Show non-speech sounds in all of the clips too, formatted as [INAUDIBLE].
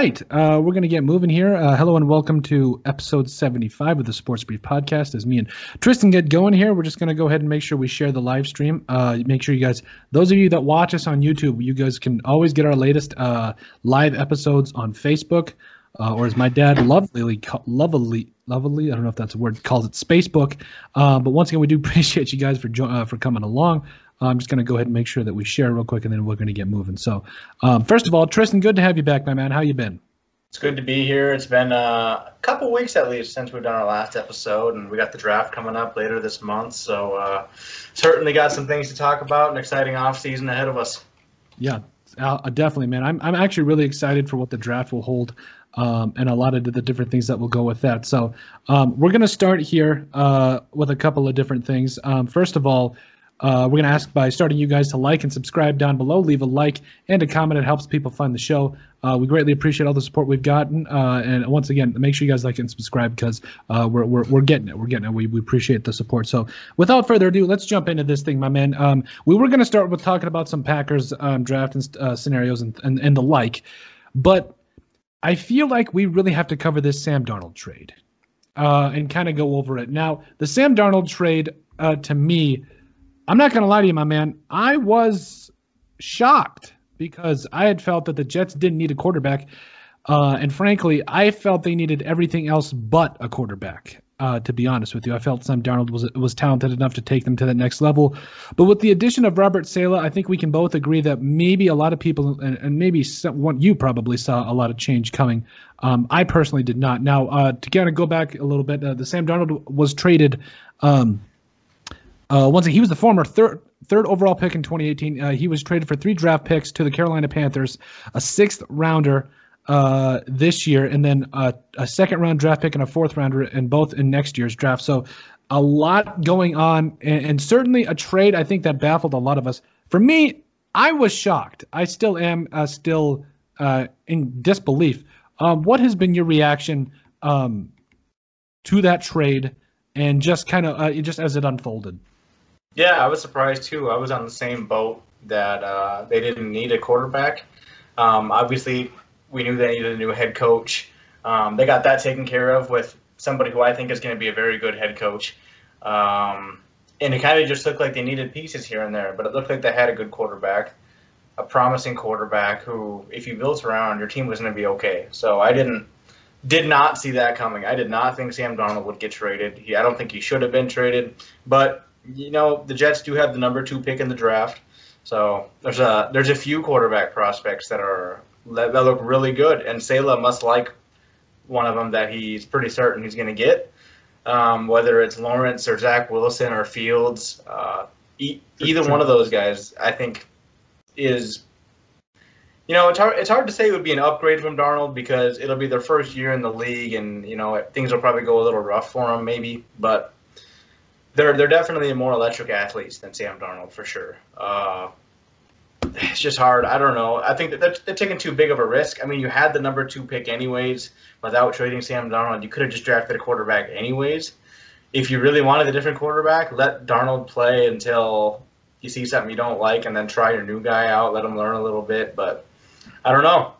right, uh, we're going to get moving here. Uh, hello and welcome to episode 75 of the Sports Brief podcast. As me and Tristin get going here, we're just going to go ahead and make sure we share the live stream. Uh, make sure you guys, those of you that watch us on YouTube, you guys can always get our latest uh, live episodes on Facebook, uh, or as my dad lovely, lovely, lovely, I don't know if that's a word, calls it Spacebook. Uh, but once again, we do [LAUGHS] appreciate you guys for jo- for coming along. I'm just going to go ahead and make sure that we share real quick, and then we're going to get moving. So, um, first of all, Tristin, good to have you back, my man. How you been? It's good to be here. It's been uh, a couple weeks at least since we've done our last episode, and we got the draft coming up later this month. So, uh, certainly got some things to talk about. An exciting off season ahead of us. Yeah, uh, definitely, man. I'm I'm actually really excited for what the draft will hold. Um, and a lot of the different things that will go with that. So um, we're going to start here uh, with a couple of different things. Um, first of all, uh, we're going to ask by starting you guys to like and subscribe down below. Leave a like and a comment. It helps people find the show. Uh, we greatly appreciate all the support we've gotten. Uh, and once again, make sure you guys like and subscribe because uh, we're, we're, we're getting it. We're getting it. We, we appreciate the support. So without further ado, let's jump into this thing, my man. Um, we were going to start with talking about some Packers um, draft and, uh, scenarios and, and, and the like. But I feel like we really have to cover this Sam Darnold trade uh, and kind of go over it. Now, the Sam Darnold trade, to me, I'm not going to lie to you, my man. I was shocked because I had felt that the Jets didn't need a quarterback. Uh, and frankly, I felt they needed everything else but a quarterback. Uh, to be honest with you, I felt Sam Darnold was was talented enough to take them to that next level. But with the addition of Robert Saleh, I think we can both agree that maybe a lot of people, and, and maybe you probably saw a lot of change coming. Um, I personally did not. Now, uh, to kind of go back a little bit, uh, the Sam Darnold was traded. Um, uh, once again, he was the former third third overall pick in 2018. Uh, he was traded for three draft picks to the Carolina Panthers, a sixth rounder uh, this year, and then a, a, second round draft pick and a fourth rounder, and both in next year's draft. So a lot going on, and, and certainly a trade I think that baffled a lot of us. For me, I was shocked. I still am uh, still uh, in disbelief. Um, what has been your reaction um, to that trade, and just kind of uh, just as it unfolded? Yeah, I was surprised too. I was on the same boat that uh, they didn't need a quarterback. Um, obviously, we knew they needed a new head coach. Um, they got that taken care of with somebody who I think is going to be a very good head coach. Um, and it kind of just looked like they needed pieces here and there, but it looked like they had a good quarterback, a promising quarterback who, if you built around, your team was going to be okay. So I didn't, did not see that coming. I did not think Sam Darnold would get traded. He, I don't think he should have been traded, but you know, the Jets do have the number two pick in the draft, so there's a there's a few quarterback prospects that are that, look really good, and Saleh must like one of them that he's pretty certain he's going to get. Um, whether it's Lawrence or Zach Wilson or Fields, uh, e- either one of those guys, I think, is you know, it's hard. It's hard to say it would be an upgrade from Darnold because it'll be their first year in the league, and you know things will probably go a little rough for them, maybe. But they're they're definitely more electric athletes than Sam Darnold for sure. Uh, it's just hard. I don't know. I think that they're, they're, taking too big of a risk. I mean, you had the number two pick anyways without trading Sam Darnold. You could have just drafted a quarterback anyways. If you really wanted a different quarterback, let Darnold play until you see something you don't like, and then try your new guy out. Let him learn a little bit. But I don't know.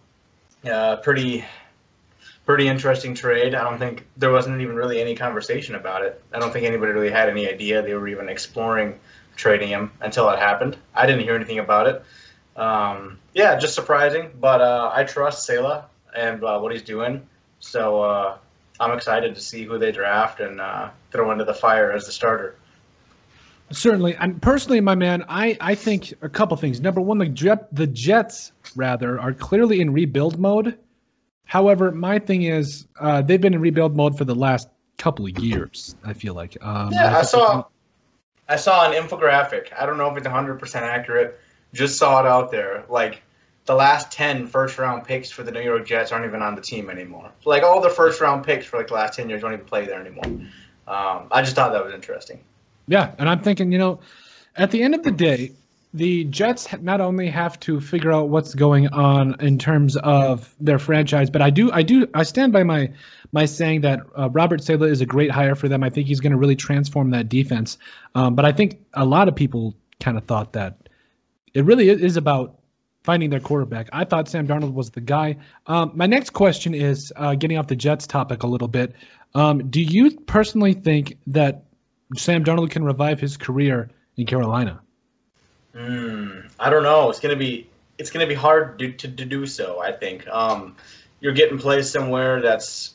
Uh, pretty pretty interesting trade. I don't think there wasn't even really any conversation about it. I don't think anybody really had any idea they were even exploring trading him until it happened. I didn't hear anything about it. Um, yeah, just surprising, but uh, I trust Saleh and uh, what he's doing. So uh, I'm excited to see who they draft and uh, throw into the fire as the starter. Certainly, and personally, my man, I, I think a couple things. Number one, the Jet, the Jets rather are clearly in rebuild mode However, my thing is uh, they've been in rebuild mode for the last couple of years. I feel like. Um, yeah, I saw. I saw an infographic. I don't know if it's 100% accurate. Just saw it out there. Like the last 10 first round picks for the New York Jets aren't even on the team anymore. Like all the first round picks for like the last 10 years don't even play there anymore. Um, I just thought that was interesting. Yeah, and I'm thinking, you know, at the end of the day, the Jets not only have to figure out what's going on in terms of their franchise, but I do, I do, I stand by my my saying that uh, Robert Saleh is a great hire for them. I think he's going to really transform that defense. Um, but I think a lot of people kind of thought that it really is about finding their quarterback. I thought Sam Darnold was the guy. Um, my next question is uh, getting off the Jets topic a little bit. Um, do you personally think that Sam Darnold can revive his career in Carolina? Mm, I don't know. It's gonna be it's gonna be hard to, to, to do so. I think um, you're getting placed somewhere that's.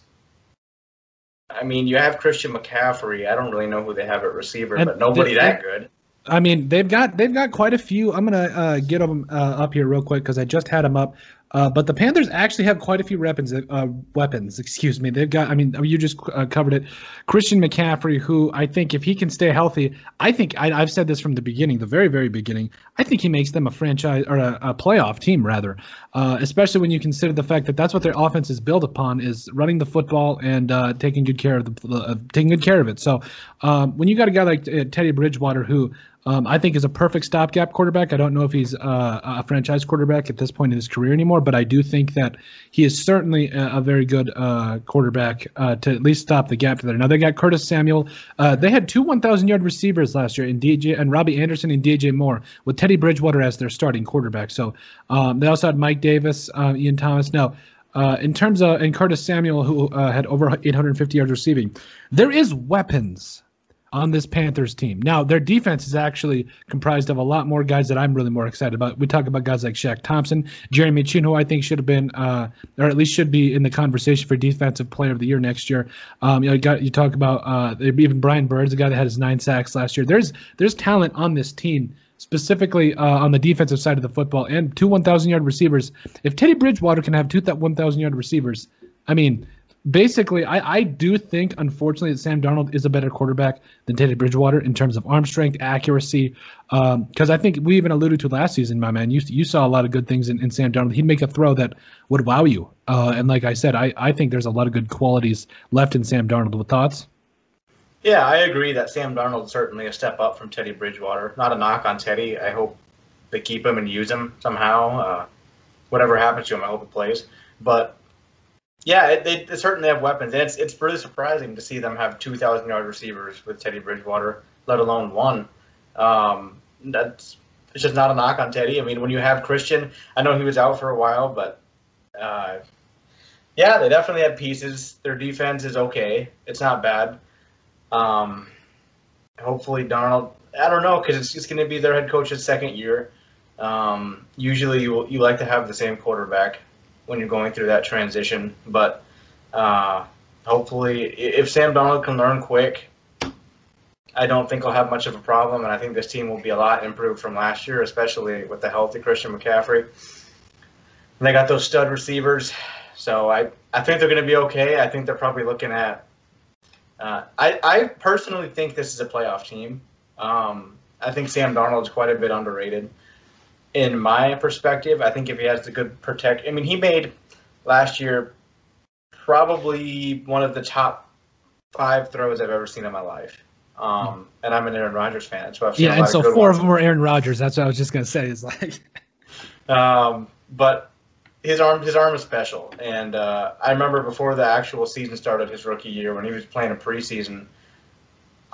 I mean, you have Christian McCaffrey. I don't really know who they have at receiver, and but nobody that good. I mean, they've got they've got quite a few. I'm gonna uh, get them uh, up here real quick because I just had them up. Uh, but the Panthers actually have quite a few weapons. Uh, weapons, excuse me. They've got. I mean, you just uh, covered it. Christian McCaffrey, who I think if he can stay healthy, I think I, have said this from the beginning, the very very beginning. I think he makes them a franchise or a, a playoff team rather. Uh, especially when you consider the fact that that's what their offense is built upon is running the football and uh, taking good care of the taking good care of it. So um, when you got a guy like Teddy Bridgewater who um, I think is a perfect stopgap quarterback. I don't know if he's uh, a franchise quarterback at this point in his career anymore, but I do think that he is certainly a, a very good uh, quarterback uh, to at least stop the gap there. Now they got Curtis Samuel. Uh, they had two 1,000 yard receivers last year in DJ and Robbie Anderson and DJ Moore with Teddy Bridgewater as their starting quarterback. So um, they also had Mike Davis, uh, Ian Thomas. Now. Uh, in terms of and Curtis Samuel, who had over 850 yards receiving, there is weapons on this Panthers team. Now, their defense is actually comprised of a lot more guys that I'm really more excited about. We talk about guys like Shaq Thompson, Jeremy Chinn, who I think should have been, uh, or at least should be in the conversation for Defensive Player of the Year next year. Um, you, know, you, got, you talk about uh, even Brian Burns, the guy that had his nine sacks last year. There's there's talent on this team specifically uh, on the defensive side of the football and two 1,000 yard receivers. If Teddy Bridgewater can have two 1,000 yard receivers, I mean, basically, I, I do think, unfortunately, that Sam Darnold is a better quarterback than Teddy Bridgewater in terms of arm strength, accuracy. Because um, I think we even alluded to last season, my man. You, you saw a lot of good things in, in Sam Darnold. He'd make a throw that would wow you. Uh, and like I said, I, I think there's a lot of good qualities left in Sam Darnold. With thoughts? Yeah, I agree that Sam Darnold certainly a step up from Teddy Bridgewater. Not a knock on Teddy. I hope they keep him and use him somehow. Uh, whatever happens to him, I hope he plays. But yeah, they, they, certainly have weapons, and it's it's really surprising to see them have two thousand yard receivers with Teddy Bridgewater, let alone one. Um, that's it's just not a knock on Teddy. I mean, when you have Christian, I know he was out for a while, but uh, yeah, they definitely have pieces. Their defense is okay; it's not bad. Um, hopefully, Darnold. I don't know because it's, it's going to be their head coach's second year. Um, usually, you you like to have the same quarterback when you're going through that transition. But uh, hopefully, if Sam Darnold can learn quick, I don't think he'll have much of a problem, and I think this team will be a lot improved from last year, especially with the healthy Christian McCaffrey. And they got those stud receivers, so I, I think they're going to be okay. I think they're probably looking at. Uh, I I personally think this is a playoff team. Um, I think Sam Darnold is quite a bit underrated in my perspective, I think if he has the good protect, I mean, he made last year probably one of the top five throws I've ever seen in my life. Um, and I'm an Aaron Rodgers fan, so I've seen yeah, and so four ones. of them were Aaron Rodgers. That's what I was just gonna say. Is like, [LAUGHS] um, but his arm, his arm is special, and uh, I remember before the actual season started, his rookie year when he was playing a preseason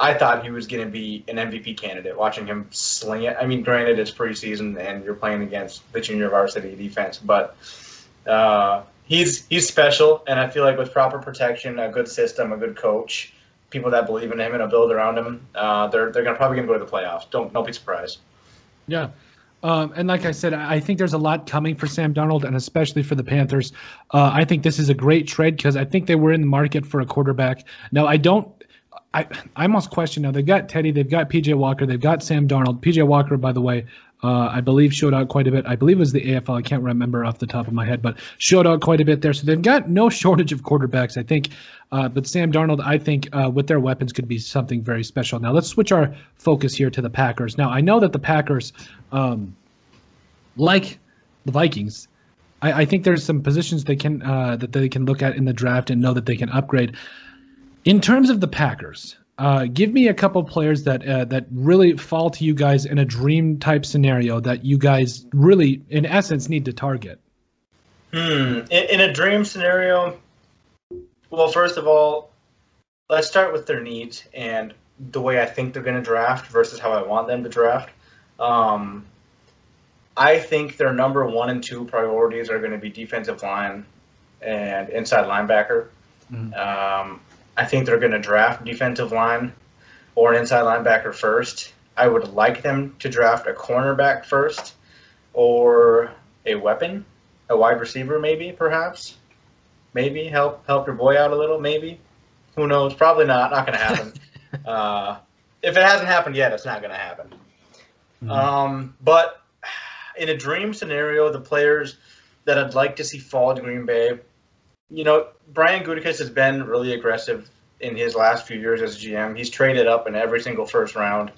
I thought he was going to be an MVP candidate. Watching him sling it. I mean, granted, it's preseason and you're playing against the junior varsity defense, but uh, he's he's special. And I feel like with proper protection, a good system, a good coach, people that believe in him and a build around him, uh, they're they're gonna probably gonna go to the playoffs. Don't don't be surprised. Yeah. Um, and like I said, I think there's a lot coming for Sam Darnold and especially for the Panthers. Uh, I think this is a great trade because I think they were in the market for a quarterback. Now, I don't I, I almost question now. They've got Teddy, they've got PJ Walker, they've got Sam Darnold. PJ Walker, by the way, uh, I believe showed out quite a bit. I believe it was the AFL. I can't remember off the top of my head, but showed out quite a bit there. So they've got no shortage of quarterbacks, I think. Uh, but Sam Darnold, I think, uh, with their weapons, could be something very special. Now let's switch our focus here to the Packers. Now I know that the Packers, um, like the Vikings, I, I, think there's some positions they can uh, that they can look at in the draft and know that they can upgrade. In terms of the Packers, uh, give me a couple players that uh, that really fall to you guys in a dream type scenario that you guys really, in essence, need to target. Hmm. In, in a dream scenario, well, first of all, let's start with their needs and the way I think they're going to draft versus how I want them to draft. Um, I think their number one and two priorities are going to be defensive line and inside linebacker. Mm-hmm. Um, I think they're going to draft defensive line or an inside linebacker first. I would like them to draft a cornerback first or a weapon, a wide receiver, maybe, perhaps. Maybe help help your boy out a little, maybe. Who knows? Probably not. Not going to happen. [LAUGHS] uh, if it hasn't happened yet, it's not going to happen. Mm-hmm. Um, but in a dream scenario, the players that I'd like to see fall to Green Bay, you know, Brian Gutekunst has been really aggressive in his last few years as GM. He's traded up in every single first round.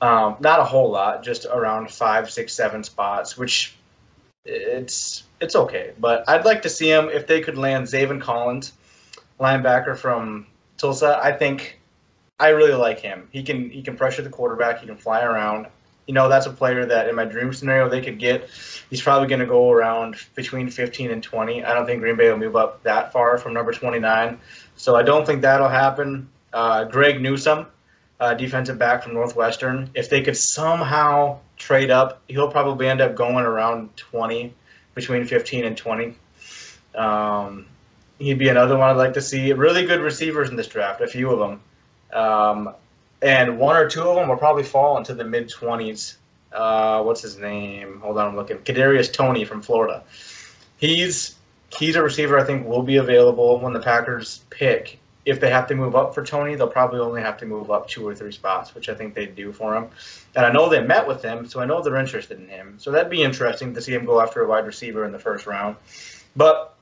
Um, not a whole lot, just around five, six, seven spots, which it's it's okay. But I'd like to see him if they could land Zaven Collins, linebacker from Tulsa. I think I really like him. He can he can pressure the quarterback. He can fly around. You know, that's a player that in my dream scenario they could get. He's probably going to go around between 15 and 20. I don't think Green Bay will move up that far from number 29. So I don't think that'll happen. Uh, Greg Newsome, uh, defensive back from Northwestern. If they could somehow trade up, he'll probably end up going around 20, between 15 and 20. Um, he'd be another one I'd like to see. Really good receivers in this draft, a few of them. Um, and one or two of them will probably fall into the mid 20s. Uh, what's his name? Hold on, I'm looking. Kadarius Toney from Florida. He's he's a receiver I think will be available when the Packers pick. If they have to move up for Toney, they'll probably only have to move up two or three spots, which I think they'd do for him. And I know they met with him, so I know they're interested in him. So that'd be interesting to see him go after a wide receiver in the first round. But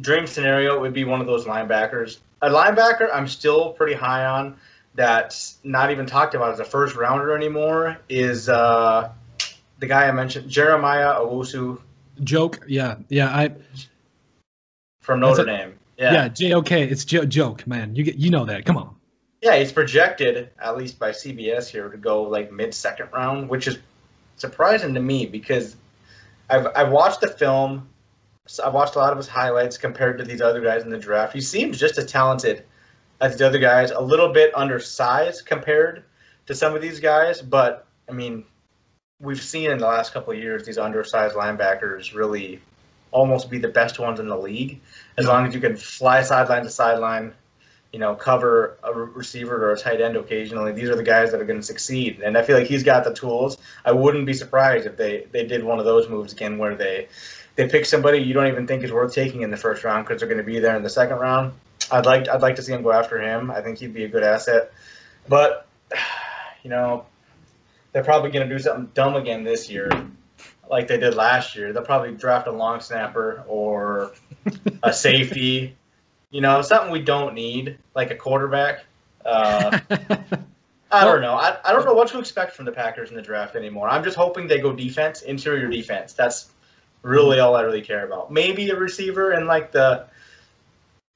dream scenario would be one of those linebackers. A linebacker I'm still pretty high on that's not even talked about as a first rounder anymore is uh, the guy I mentioned, Jeremiah Owusu. Joke, yeah, yeah, I from Notre Dame. Yeah, yeah, J O K. It's j- joke, man. You get, you know that. Come on. Yeah, he's projected at least by CBS here to go like mid second round, which is surprising to me because I've I've watched the film. I've watched a lot of his highlights compared to these other guys in the draft. He seems just as talented as the other guys, a little bit undersized compared to some of these guys, but I mean, we've seen in the last couple of years these undersized linebackers really almost be the best ones in the league as long as you can fly sideline to sideline, you know, cover a receiver or a tight end occasionally. These are the guys that are going to succeed, and I feel like he's got the tools. I wouldn't be surprised if they they did one of those moves again where they they pick somebody you don't even think is worth taking in the first round because they're going to be there in the second round. I'd like I'd like to see him go after him. I think he'd be a good asset. But [SIGHS] you know, they're probably going to do something dumb again this year, like they did last year. They'll probably draft a long snapper or a [LAUGHS] safety. You know, something we don't need, like a quarterback. Uh, [LAUGHS] I don't know. I, I don't know what to expect from the Packers in the draft anymore. I'm just hoping they go defense, interior defense. That's really all I really care about. Maybe a receiver and like the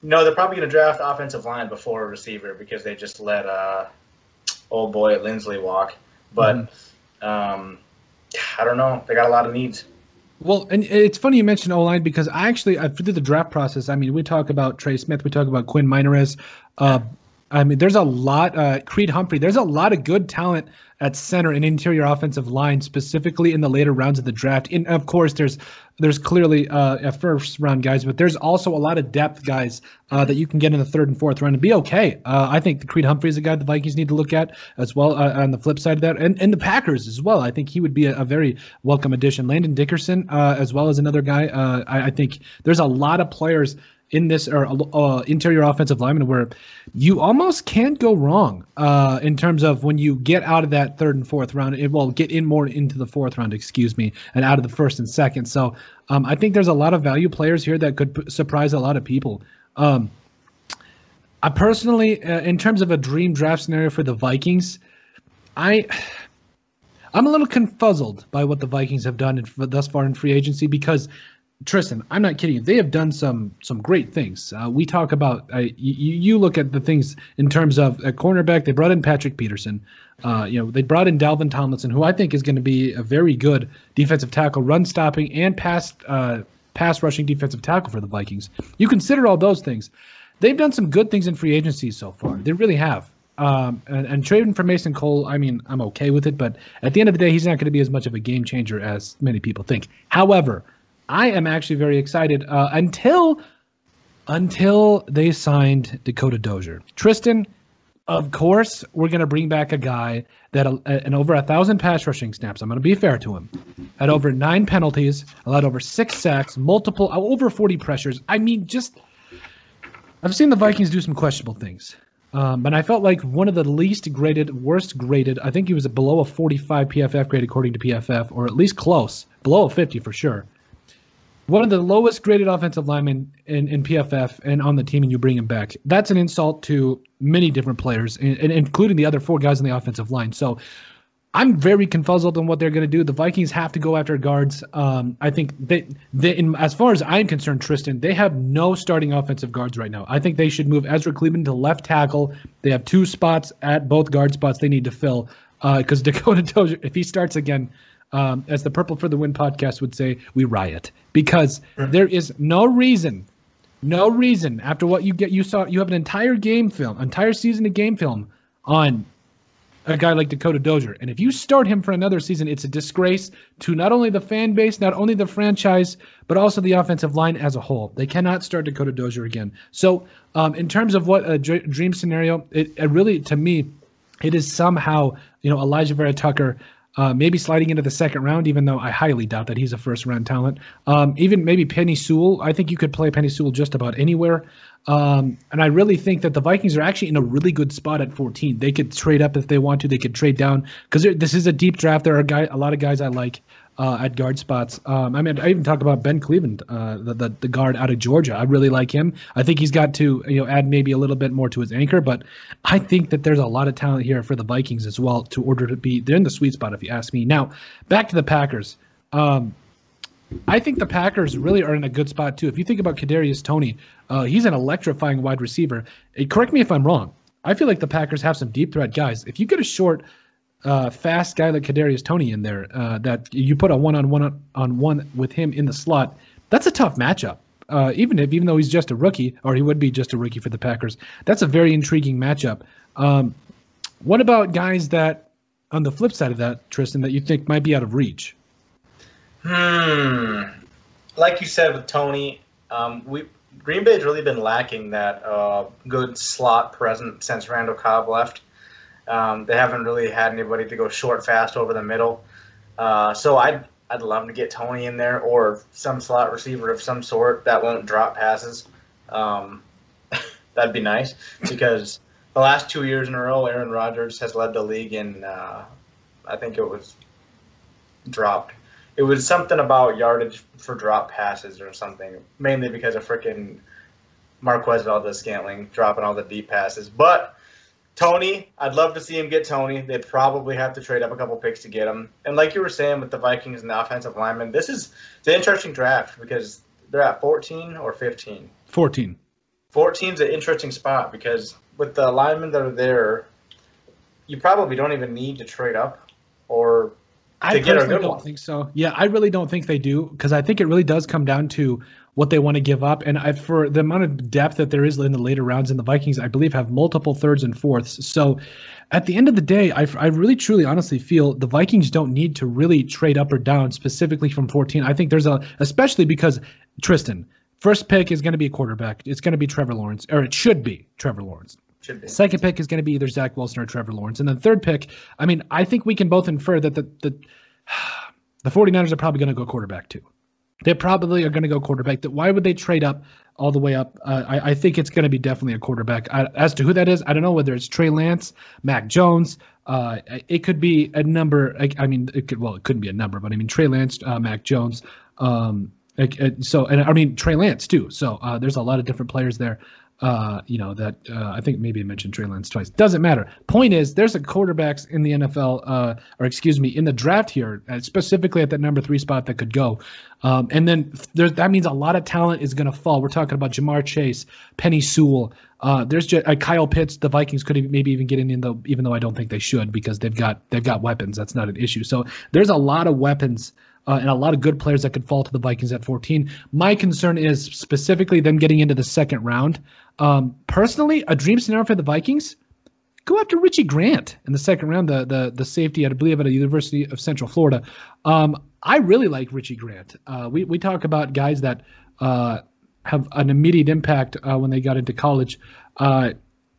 no, they're probably going to draft offensive line before a receiver because they just let uh, old boy Linsley walk. But mm-hmm. um, I don't know. They got a lot of needs. Well, and it's funny you mentioned O line because I actually I through the draft process. I mean, we talk about Trey Smith, we talk about Quinn Meinerz. Uh, I mean, there's a lot. Uh, Creed Humphrey. There's a lot of good talent at center and interior offensive line, specifically in the later rounds of the draft. And of course, there's there's clearly uh, a first round guys, but there's also a lot of depth guys uh, that you can get in the third and fourth round and be okay. Uh, I think Creed Humphrey is a guy the Vikings need to look at as well uh, on the flip side of that, and, and the Packers as well. I think he would be a, a very welcome addition. Landon Dickerson uh, as well as another guy. Uh, I, I think there's a lot of players in this or uh, interior offensive lineman where you almost can't go wrong uh, in terms of when you get out of that third and fourth round. It will get in more into the fourth round, excuse me, and out of the first and second. So um, I think there's a lot of value players here that could p- surprise a lot of people. Um, I personally, uh, in terms of a dream draft scenario for the Vikings, I. I'm a little confuzzled by what the Vikings have done in, thus far in free agency because Tristin, I'm not kidding you. They have done some some great things. Uh, we talk about uh, you, you look at the things in terms of a cornerback. They brought in Patrick Peterson. Uh, you know, they brought in Dalvin Tomlinson, who I think is going to be a very good defensive tackle, run stopping and pass uh, pass rushing defensive tackle for the Vikings. You consider all those things. They've done some good things in free agency so far. They really have. Um, and, and trading for Mason Cole, I mean, I'm okay with it, but at the end of the day, he's not going to be as much of a game changer as many people think. However, I am actually very excited uh, until until they signed Dakota Dozier. Tristin, of course, we're going to bring back a guy that uh, and over a thousand pass rushing snaps. I'm going to be fair to him. Had over nine penalties, allowed over six sacks, multiple uh, over 40 pressures. I mean, just I've seen the Vikings do some questionable things. Um, and I felt like one of the least graded, worst graded. I think he was below a 45 PFF grade according to PFF, or at least close, below a 50 for sure one of the lowest graded offensive linemen in, in PFF and on the team, and you bring him back. That's an insult to many different players, and, and including the other four guys on the offensive line. So I'm very confuzzled on what they're going to do. The Vikings have to go after guards. Um, I think they, they in, as far as I'm concerned, Tristin, they have no starting offensive guards right now. I think they should move Ezra Cleveland to left tackle. They have two spots at both guard spots they need to fill because uh, [LAUGHS] Dakota Dozier, if he starts again, um, as the Purple for the Win podcast would say, we riot because there is no reason, no reason after what you get. You saw you have an entire game film, entire season of game film on a guy like Dakota Dozier, and if you start him for another season, it's a disgrace to not only the fan base, not only the franchise, but also the offensive line as a whole. They cannot start Dakota Dozier again. So, um, in terms of what a dream scenario, it, it really to me it is somehow you know Alijah Vera Tucker uh, maybe sliding into the second round, even though I highly doubt that he's a first round talent. Um, even maybe Penei Sewell. I think you could play Penei Sewell just about anywhere. Um, and I really think that the Vikings are actually in a really good spot at 14. They could trade up if they want to. They could trade down because this is a deep draft. There are guy, a lot of guys I like uh, at guard spots. Um, I mean, I even talked about Ben Cleveland, uh, the, the, the guard out of Georgia. I really like him. I think he's got to you know add maybe a little bit more to his anchor, but I think that there's a lot of talent here for the Vikings as well to order to be. They're in the sweet spot, if you ask me. Now, back to the Packers. Um, I think the Packers really are in a good spot too. If you think about Kadarius Toney, uh, he's an electrifying wide receiver. Hey, correct me if I'm wrong. I feel like the Packers have some deep threat guys. If you get a short uh, fast guy like Kadarius Toney in there, uh, that you put a one on one on one with him in the slot, that's a tough matchup. Uh, even if even though he's just a rookie, or he would be just a rookie for the Packers, that's a very intriguing matchup. Um, what about guys that, on the flip side of that, Tristin, that you think might be out of reach? Hmm. Like you said with Toney, um, we Green Bay's really been lacking that uh, good slot presence since Randall Cobb left. Um, they haven't really had anybody to go short, fast over the middle. Uh, so I'd I'd love to get Toney in there or some slot receiver of some sort that won't drop passes. Um, [LAUGHS] that'd be nice because the last two years in a row, Aaron Rodgers has led the league in. Uh, I think it was dropped. It was something about yardage for drop passes or something, mainly because of freaking Marquez Valdes Scantling dropping all the deep passes. But Toney, I'd love to see him get Toney. They'd probably have to trade up a couple picks to get him. And like you were saying with the Vikings and the offensive linemen, this is an interesting draft because they're at 14 or 15. 14. 14 is an interesting spot because with the linemen that are there, you probably don't even need to trade up or I personally don't one. think so. Yeah, I really don't think they do because I think it really does come down to what they want to give up. And I, for the amount of depth that there is in the later rounds in the Vikings, I believe have multiple thirds and fourths. So at the end of the day, I, I really, truly, honestly feel the Vikings don't need to really trade up or down specifically from 14. I think there's a, especially because Tristin, first pick is going to be a quarterback. It's going to be Trevor Lawrence, or it should be Trevor Lawrence. Should be. Second pick is going to be either Zach Wilson or Trevor Lawrence. And then third pick, I mean, I think we can both infer that the, the, [SIGHS] the 49ers are probably going to go quarterback too. They probably are going to go quarterback. That why would they trade up all the way up? Uh, I, I, think it's going to be definitely a quarterback. I, as to who that is, I don't know whether it's Trey Lance, Mac Jones. Uh, it could be a number. I, I, mean, it could well, it couldn't be a number, but I mean Trey Lance, uh, Mac Jones. Um, so and I mean Trey Lance too. So uh, there's a lot of different players there uh, you know that uh, I think maybe I mentioned Trey Lance twice. Doesn't matter. Point is, there's a quarterbacks in the NFL, uh, or excuse me, in the draft here, uh, specifically at that number three spot that could go. Um, and then there's that means a lot of talent is going to fall. We're talking about Ja'Marr Chase, Penei Sewell. Uh, there's just, uh, Kyle Pitts. The Vikings could maybe even get in, in the, even though I don't think they should because they've got they've got weapons. That's not an issue. So there's a lot of weapons uh, and a lot of good players that could fall to the Vikings at 14. My concern is specifically them getting into the second round. Um, personally, a dream scenario for the Vikings go after Richie Grant in the second round, the the the safety, I believe, at the University of Central Florida. Um, I really like Richie Grant. Uh, we we talk about guys that uh, have an immediate impact uh, when they got into college. Uh,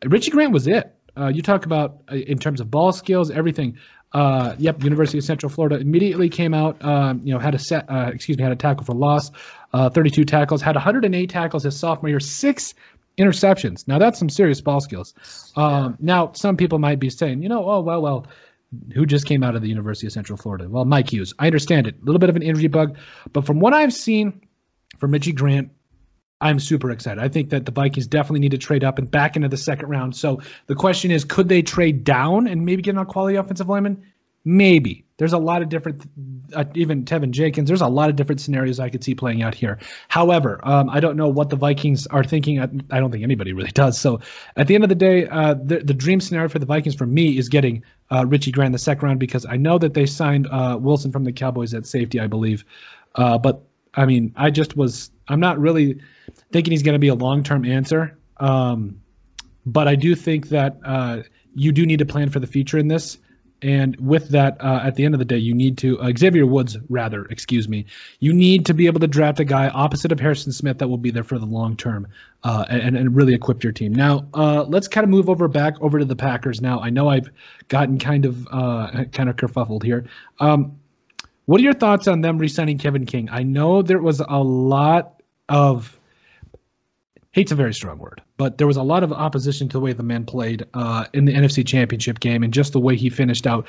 Richie Grant was it. Uh, you talk about uh, in terms of ball skills, everything. Uh, yep, University of Central Florida immediately came out. Um, you know, had a set. Uh, excuse me, had a tackle for loss. Uh, 32 tackles. Had 108 tackles his sophomore year. Six interceptions. Now that's some serious ball skills. Um, now some people might be saying, you know, oh well, well, who just came out of the University of Central Florida? Well, Mike Hughes. I understand it. A little bit of an injury bug, but from what I've seen from Richie Grant, I'm super excited. I think that the Vikings definitely need to trade up and back into the second round. So the question is, could they trade down and maybe get on quality offensive lineman? Maybe. There's a lot of different, uh, even Teven Jenkins. There's a lot of different scenarios I could see playing out here. However, um, I don't know what the Vikings are thinking. I, I, don't think anybody really [LAUGHS] does. So at the end of the day, uh, the the dream scenario for the Vikings for me is getting uh, Richie Grant the second round because I know that they signed uh, Wilson from the Cowboys at safety, I believe. Uh, but I mean, I just was. I'm not really thinking he's going to be a long term answer. Um, but I do think that uh, you do need to plan for the future in this. And with that, uh, at the end of the day, you need to uh, Xavier Woods, rather, excuse me. You need to be able to draft a guy opposite of Harrison Smith that will be there for the long term, uh, and and really equip your team. Now, uh, let's kind of move over back over to the Packers. Now, I know I've gotten kind of uh, kind of kerfuffled here. Um, what are your thoughts on them re-signing Kevin King? I know there was a lot of hate's a very strong word, but there was a lot of opposition to the way the man played uh, in the NFC Championship game and just the way he finished out.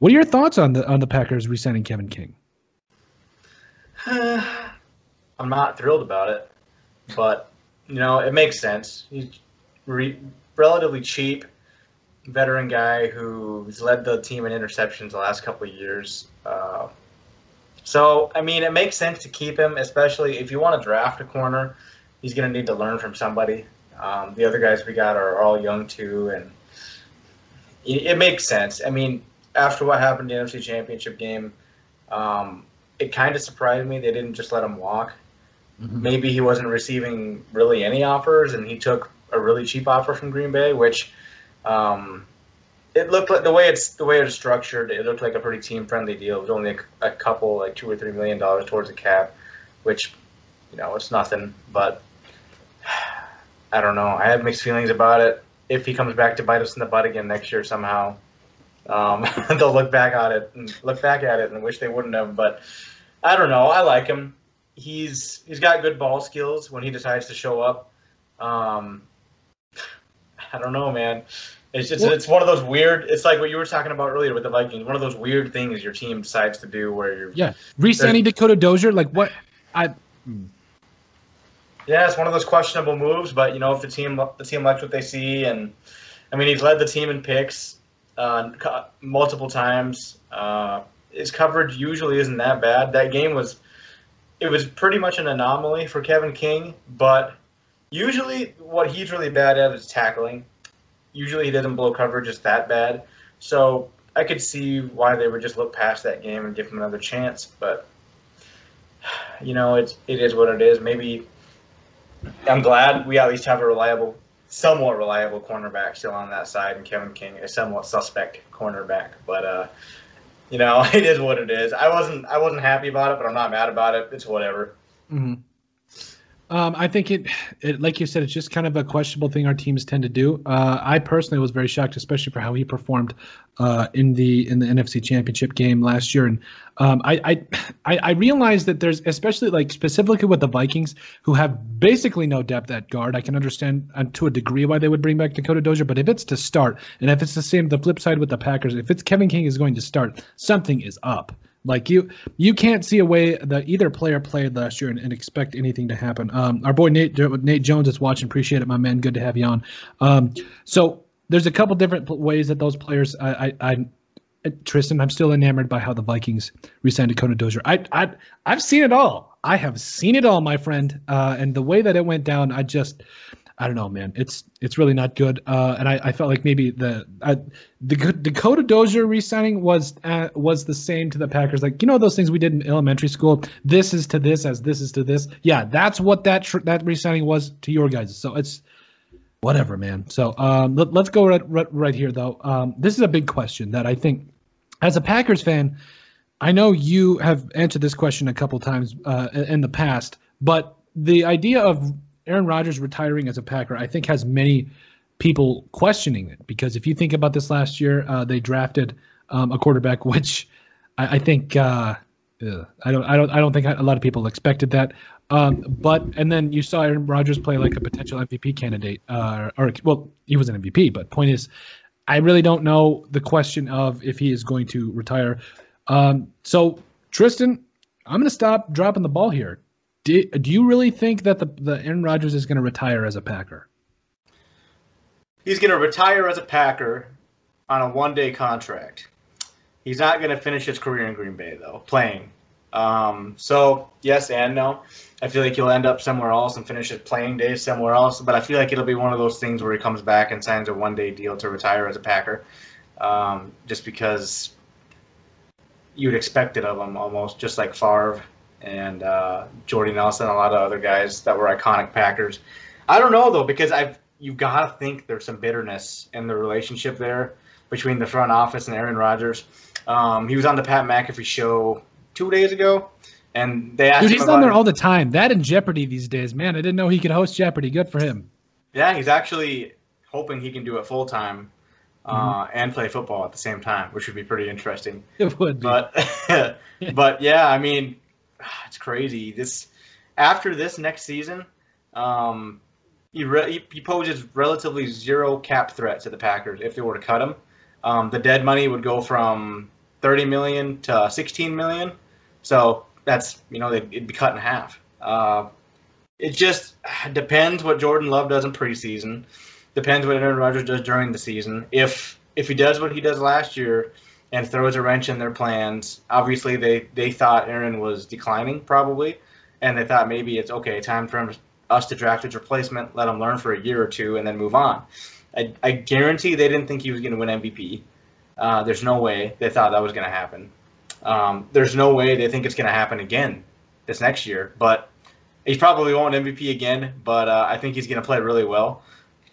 What are your thoughts on the on the Packers re-signing Kevin King? [SIGHS] I'm not thrilled about it, but you know it makes sense. He's re- relatively cheap, veteran guy who's led the team in interceptions the last couple of years. Uh, so I mean, it makes sense to keep him, especially if you want to draft a corner he's going to need to learn from somebody. Um, the other guys we got are all young too, and it, it, makes sense. I mean, after what happened in the NFC Championship game, um, it kind of surprised me they didn't just let him walk. Mm-hmm. Maybe he wasn't receiving really any offers, and he took a really cheap offer from Green Bay, which um, it looked like the way it's the way it's structured. It looked like a pretty team friendly deal. It was only a, a couple, like two or three million dollars towards the cap, which you know it's nothing, but [SIGHS] I don't know. I have mixed feelings about it. If he comes back to bite us in the butt again next year somehow, um, [LAUGHS] they'll look back at it and look back at it and wish they wouldn't have. But I don't know. I like him. He's he's got good ball skills when he decides to show up. Um, [SIGHS] I don't know, man. It's just well, it's one of those weird. It's like what you were talking about earlier with the Vikings. One of those weird things your team decides to do where you're yeah. Resigning Dakota Dozier, like what I. Hmm. Yeah, it's one of those questionable moves, but you know, if the team the team likes what they see, and I mean, he's led the team in picks uh, multiple times. Uh, his coverage usually isn't that bad. That game was it was pretty much an anomaly for Kevin King, but usually what he's really bad at is tackling. Usually he doesn't blow coverages that bad, so I could see why they would just look past that game and give him another chance. But [SIGHS] you know, it's it is what it is. Maybe I'm glad we at least have a reliable, somewhat reliable cornerback still on that side, and Kevin King, a somewhat suspect cornerback. But uh, you know, [LAUGHS] it is what it is. I wasn't I wasn't happy about it, but I'm not mad about it. It's whatever. Mm-hmm. Um, I think it, it, like you said, it's just kind of a questionable thing our teams tend to do. Uh, I personally was very shocked, especially for how he performed uh, in the in the NFC Championship game last year. And um, I, I I realized that there's especially like specifically with the Vikings who have basically no depth at guard. I can understand uh, to a degree why they would bring back Dakota Dozier, but if it's to start, and if it's the same the flip side with the Packers, if it's Kevin King is going to start, something is up. Like you, you can't see a way that either player played last year and, and expect anything to happen. Um, our boy Nate Nate Jones is watching. Appreciate it, my man. Good to have you on. Um, so there's a couple different ways that those players. I, I, I Tristin, I'm still enamored by how the Vikings re-signed Dakota Dozier. I, I, I've seen it all. I have seen it all, my friend. Uh, and the way that it went down, I just, I don't know, man. It's it's really not good. Uh, and I, I felt like maybe the uh, the Dakota Dozier re-signing was uh, was the same to the Packers. Like you know those things we did in elementary school. This is to this as this is to this. Yeah, that's what that tr- that re-signing was to your guys. So it's whatever, man. So um, let, us go right, right, right, here, though. Um, this is a big question that I think, as a Packers fan, I know you have answered this question a couple times uh, in the past, but the idea of Aaron Rodgers retiring as a Packer, I think, has many people questioning it because if you think about this last year, uh, they drafted um, a quarterback, [LAUGHS] which I, I think uh, I don't, I don't, I don't think a lot of people expected that. Um, but and then you saw Aaron Rodgers play like a potential MVP candidate, uh, or well, he was an MVP. But point is, I really don't know the question of if he is going to retire. Um, so Tristin, I'm going to stop dropping the ball here. Do, do you really think that the, the Aaron Rodgers is going to retire as a Packer? He's going to retire as a Packer on a one day contract. He's not going to finish his career in Green Bay, though, playing. Um, so, yes and no. I feel like he'll end up somewhere else and finish his playing days somewhere else, but I feel like it'll be one of those things where he comes back and signs a one day deal to retire as a Packer. Um, just because you'd expect it of him almost, just like Favre and uh, Jordy Nelson, a lot of other guys that were iconic Packers. I don't know though because I've you've got to think there's some bitterness in the relationship there between the front office and Aaron Rodgers. Um, he was on the Pat McAfee show two days ago, and they asked him Dude, he's on there all the time. That in Jeopardy these days, man. I didn't know he could host Jeopardy. Good for him. Yeah, he's actually hoping he can do it full time uh, mm-hmm. and play football at the same time, which would be pretty interesting. It would be. But, [LAUGHS] but yeah, I mean, [SIGHS] it's crazy. This after this next season, um, he, re- he poses relatively zero cap threat to the Packers if they were to cut him. Um, the dead money would go from 30 million to 16 million, so that's you know it'd be cut in half. Uh, it just depends what Jordan Love does in preseason. Depends what Aaron Rodgers does during the season. If if he does what he does last year and throws a wrench in their plans, obviously they they thought Aaron was declining probably, and they thought maybe it's okay time for him, us to draft his replacement, let him learn for a year or two, and then move on. I, I guarantee they didn't think he was going to win MVP. Uh, there's no way they thought that was going to happen. Um, there's no way they think it's going to happen again this next year. But he probably won't MVP again. But uh, I think he's going to play really well.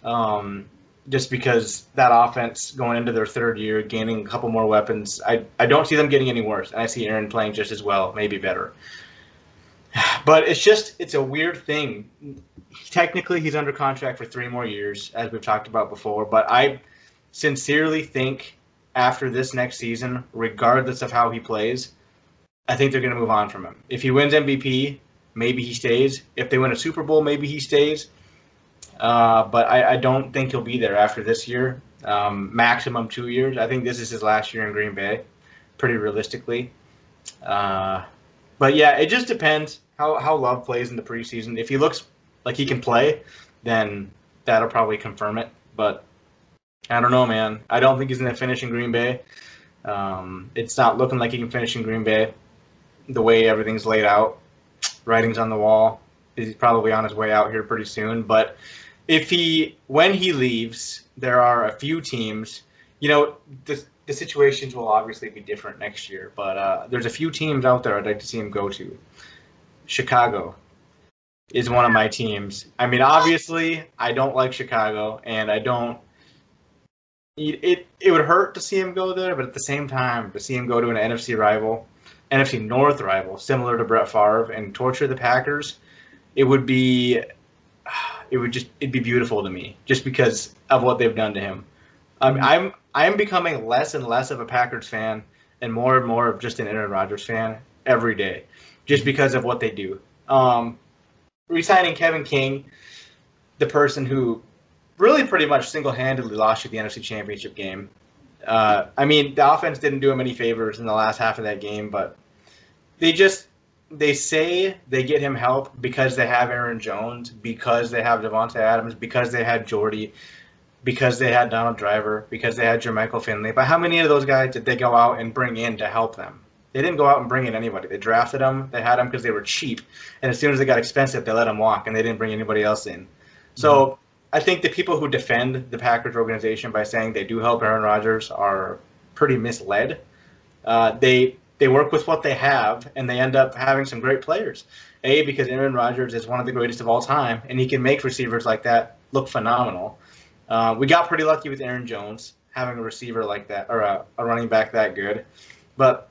Um, just because that offense going into their third year, gaining a couple more weapons, I, I don't see them getting any worse. And I see Aaron playing just as well, maybe better. [SIGHS] But it's just it's a weird thing. Technically, he's under contract for three more years, as we've talked about before. But I sincerely think after this next season, regardless of how he plays, I think they're going to move on from him. If he wins MVP, maybe he stays. If they win a Super Bowl, maybe he stays. Uh, but I, I, don't think he'll be there after this year. Um, maximum two years. I think this is his last year in Green Bay, pretty realistically. Uh, but yeah, it just depends how, how Love plays in the preseason. If he looks like he can play, then that'll probably confirm it. But I don't know, man. I don't think he's going to finish in Green Bay. Um, it's not looking like he can finish in Green Bay the way everything's laid out. Writing's on the wall. He's probably on his way out here pretty soon. But if he, when he leaves, there are a few teams. You know, the the situations will obviously be different next year, but uh, there's a few teams out there I'd like to see him go to. Chicago is one of my teams. I mean, obviously, I don't like Chicago, and I don't. It it would hurt to see him go there, but at the same time, to see him go to an NFC rival, NFC North rival, similar to Brett Favre, and torture the Packers, it would be, it would just it'd be beautiful to me, just because of what they've done to him. Um, I'm I'm becoming less and less of a Packers fan and more and more of just an Aaron Rodgers fan every day, just because of what they do. Um, resigning Kevin King, the person who really pretty much single-handedly lost you the NFC Championship game. Uh, I mean, the offense didn't do him any favors in the last half of that game, but they just they say they get him help because they have Aaron Jones, because they have Davante Adams, because they had Jordy, because they had Donald Driver, because they had Jermichael Finley. But how many of those guys did they go out and bring in to help them? They didn't go out and bring in anybody. They drafted them. They had them because they were cheap, and as soon as they got expensive, they let them walk, and they didn't bring anybody else in. So mm-hmm. I think the people who defend the Packers organization by saying they do help Aaron Rodgers are pretty misled. Uh, they they work with what they have, and they end up having some great players. A because Aaron Rodgers is one of the greatest of all time, and he can make receivers like that look phenomenal. Uh, we got pretty lucky with Aaron Jones having a receiver like that or a, a running back that good, but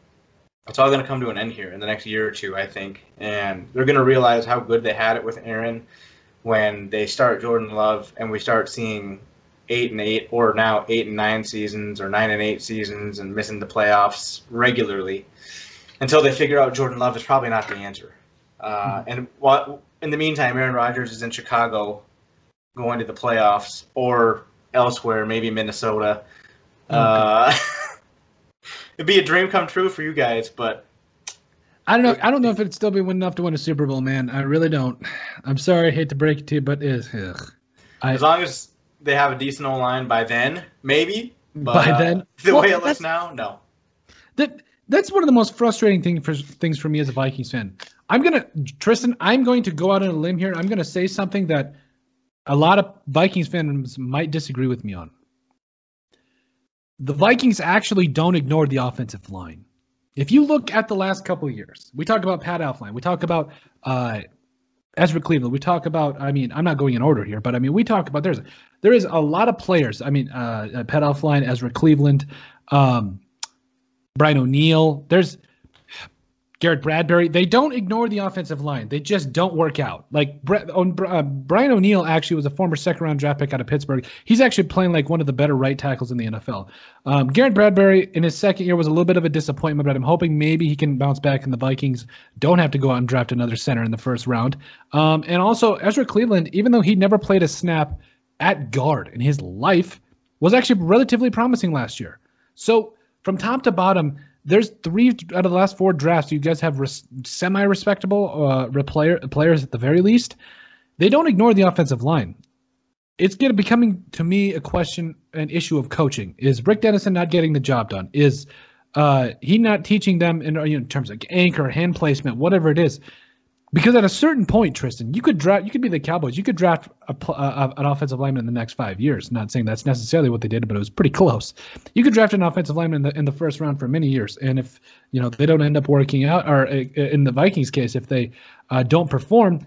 it's all going to come to an end here in the next year or two, I think, and they're going to realize how good they had it with Aaron when they start Jordan Love and we start seeing eight and eight or now eight and nine seasons or nine and eight seasons and missing the playoffs regularly until they figure out Jordan Love is probably not the answer. Uh, and what in the meantime, Aaron Rodgers is in Chicago going to the playoffs or elsewhere, maybe Minnesota. Uh, [LAUGHS] it'd be a dream come true for you guys, but I don't know. I don't know if it'd still be enough to win a Super Bowl, man. I really don't. I'm sorry, I hate to break it to you, but is as long as they have a decent O line by then, maybe. But, by then, uh, [LAUGHS] the well, way it looks now, no. That that's one of the most frustrating thing for, things for me as a Vikings fan. I'm gonna Tristin. I'm going to go out on a limb here. I'm gonna say something that a lot of Vikings fans might disagree with me on. The Vikings actually don't ignore the offensive line. If you look at the last couple of years, we talk about Pat Elflein, we talk about uh, Ezra Cleveland, we talk about. I mean, I'm not going in order here, but I mean, we talk about there's there is a lot of players. I mean, uh, Pat Elflein, Ezra Cleveland, um, Brian O'Neill. There's Garrett Bradbury. They don't ignore the offensive line. They just don't work out. Like uh, Brian O'Neill actually was a former second round draft pick out of Pittsburgh. He's actually playing like one of the better right tackles in the NFL. Um, Garrett Bradbury in his second year was a little bit of a disappointment, but I'm hoping maybe he can bounce back and the Vikings don't have to go out and draft another center in the first round. Um, and also Ezra Cleveland, even though he never played a snap at guard in his life, was actually relatively promising last year. So from top to bottom, there's three out of the last four drafts. You guys have res- semi-respectable uh, player, players at the very least. They don't ignore the offensive line. It's going getting becoming to me a question, an issue of coaching. Is Rick Dennison not getting the job done? Is uh, he not teaching them in, in terms of anchor, hand placement, whatever it is? Because at a certain point, Tristin, you could draft. You could be the Cowboys. You could draft a, a, an offensive lineman in the next five years. Not saying that's necessarily what they did, but it was pretty close. You could draft an offensive lineman in the, in the first round for many years, and if you know they don't end up working out, or uh, in the Vikings case, if they uh, don't perform,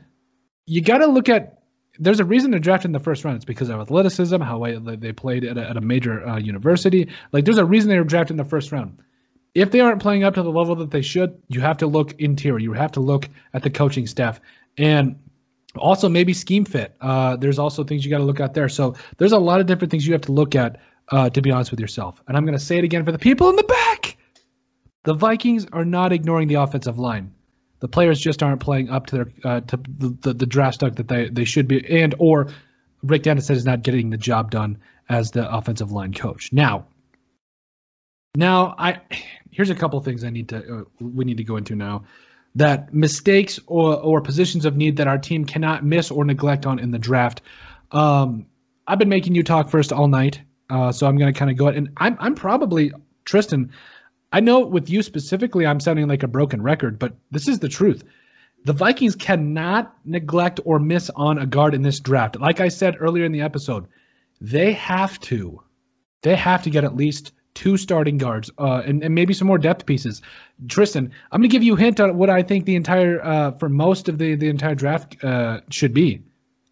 you got to look at. There's a reason they're drafted in the first round. It's because of athleticism, how they played at a, at a major uh, university. Like there's a reason they were drafted in the first round if they aren't playing up to the level that they should, you have to look interior. You have to look at the coaching staff and also maybe scheme fit. Uh, there's also things you got to look at there. So there's a lot of different things you have to look at uh, to be honest with yourself. And I'm going to say it again for the people in the back. The Vikings are not ignoring the offensive line. The players just aren't playing up to their uh, to the, the, the draft stock that they, they should be, and or Rick Dennison is not getting the job done as the offensive line coach. Now, now I here's a couple things I need to uh, we need to go into now that mistakes or, or positions of need that our team cannot miss or neglect on in the draft. Um, I've been making you talk first all night, uh, so I'm going to kind of go ahead and I'm I'm probably Tristin. I know with you specifically, I'm sounding like a broken record, but this is the truth. The Vikings cannot neglect or miss on a guard in this draft. Like I said earlier in the episode, they have to. They have to get at least two starting guards, uh, and, and maybe some more depth pieces. Tristin, I'm going to give you a hint on what I think the entire, uh, for most of the, the entire draft uh, should be.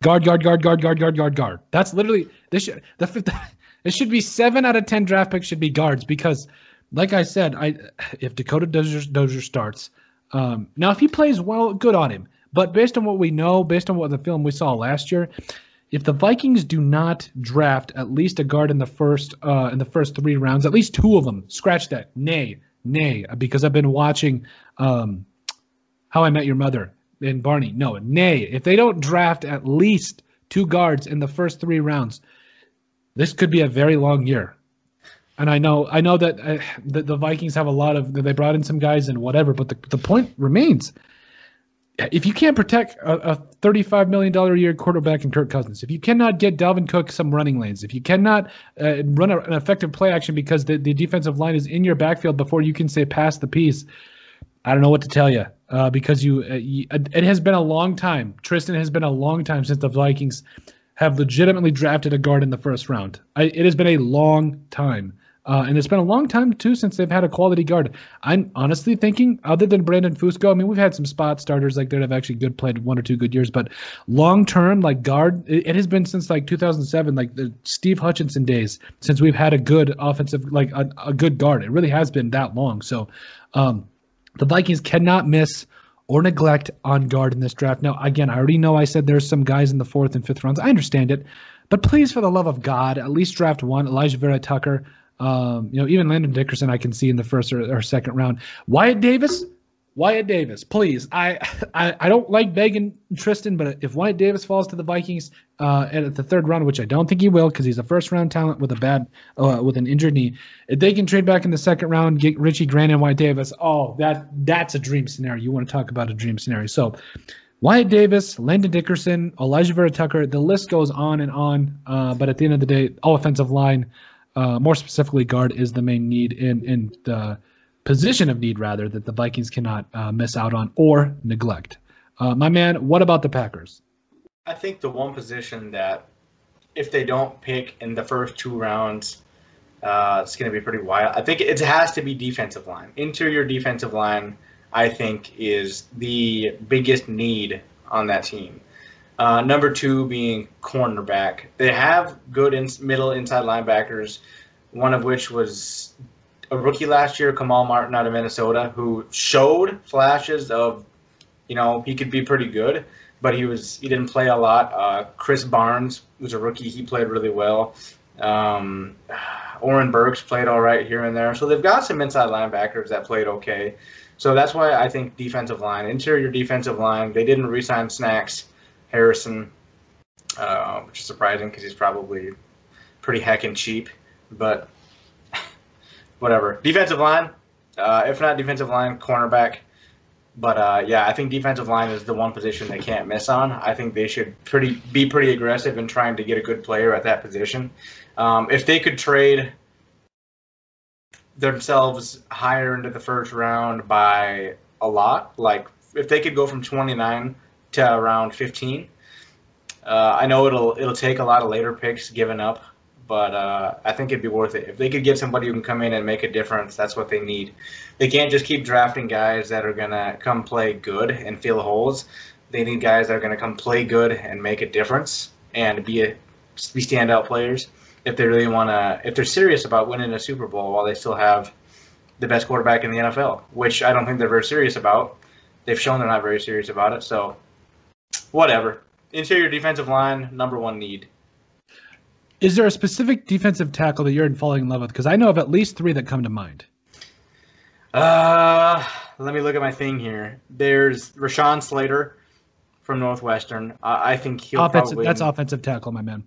Guard, guard, guard, guard, guard, guard, guard, guard. That's literally this. Should, the, [LAUGHS] it should be seven out of ten draft picks should be guards because, like I said, I if Dakota Dozier, Dozier starts, um, now if he plays well, good on him. But based on what we know, based on what the film we saw last year, if the Vikings do not draft at least a guard in the first uh, in the first three rounds, at least two of them, scratch that, nay, nay, because I've been watching um, How I Met Your Mother and Barney. No, nay, if they don't draft at least two guards in the first three rounds, this could be a very long year. And I know, I know that uh, the, the Vikings have a lot of. They brought in some guys and whatever, but the the point remains if you can't protect a, a $35 million a year quarterback in Kirk Cousins, if you cannot get Dalvin Cook some running lanes, if you cannot uh, run a, an effective play action because the, the defensive line is in your backfield before you can say pass the piece, I don't know what to tell you uh, because you, uh, you, it has been a long time. Tristin has been a long time since the Vikings have legitimately drafted a guard in the first round. I, it has been a long time. Uh, and it's been a long time too since they've had a quality guard. I'm honestly thinking, other than Brandon Fusco, I mean, we've had some spot starters like that have actually good played one or two good years, but long term, like guard, it, it, has been since like 2007, like the Steve Hutchinson days, since we've had a good offensive, like a, a good guard. It really has been that long. So, um, the Vikings cannot miss or neglect on guard in this draft. Now, again, I already know I said there's some guys in the fourth and fifth rounds. I understand it, but please, for the love of God, at least draft one. Alijah Vera-Tucker. Um, you know, even Landon Dickerson, I can see in the first or, or second round. Wyatt Davis, Wyatt Davis, please. I, [LAUGHS] I I don't like begging Tristin, but if Wyatt Davis falls to the Vikings uh, at the third round, which I don't think he will, because he's a first round talent with a bad uh, with an injured knee, if they can trade back in the second round, get Richie Grant and Wyatt Davis, oh, that that's a dream scenario. You want to talk about a dream scenario? So. Wyatt Davis, Landon Dickerson, Alijah Vera-Tucker, the list goes on and on. Uh, but at the end of the day, all offensive line, uh, more specifically guard, is the main need in in the position of need rather that the Vikings cannot uh, miss out on or neglect. Uh, my man, what about the Packers? I think the one position that if they don't pick in the first two rounds, uh, it's going to be pretty wild. I think it has to be defensive line. Interior defensive line, I think, is the biggest need on that team. Uh, number two being cornerback. They have good in, middle inside linebackers, one of which was a rookie last year, Kamal Martin out of Minnesota, who showed flashes of, you know, he could be pretty good, but he was he didn't play a lot. Uh, Krys Barnes was a rookie; he played really well. Um, Oren Burks played all right here and there, so they've got some inside linebackers that played okay. So that's why I think defensive line, interior defensive line, they didn't re-sign Snacks Harrison, uh, which is surprising because he's probably pretty heckin' cheap. But [LAUGHS] whatever. Defensive line, uh, if not defensive line, cornerback. But uh, yeah, I think defensive line is the one position they can't miss on. I think they should pretty be pretty aggressive in trying to get a good player at that position. Um, if they could trade themselves higher into the first round by a lot, like if they could go from 29 to around 15. Uh, I know it'll it'll take a lot of later picks given up, but uh, I think it'd be worth it if they could get somebody who can come in and make a difference. That's what they need. They can't just keep drafting guys that are gonna come play good and fill holes. They need guys that are gonna come play good and make a difference and be a be standout players if they really want to if they're serious about winning a Super Bowl while they still have the best quarterback in the NFL, which I don't think they're very serious about. They've shown they're not very serious about it, so whatever. Interior defensive line, number one need. Is there a specific defensive tackle that you're falling in love with? Because I know of at least three that come to mind. Uh, let me look at my thing here. There's Rashawn Slater from Northwestern. I think he'll offensive, probably. That's offensive tackle, my man.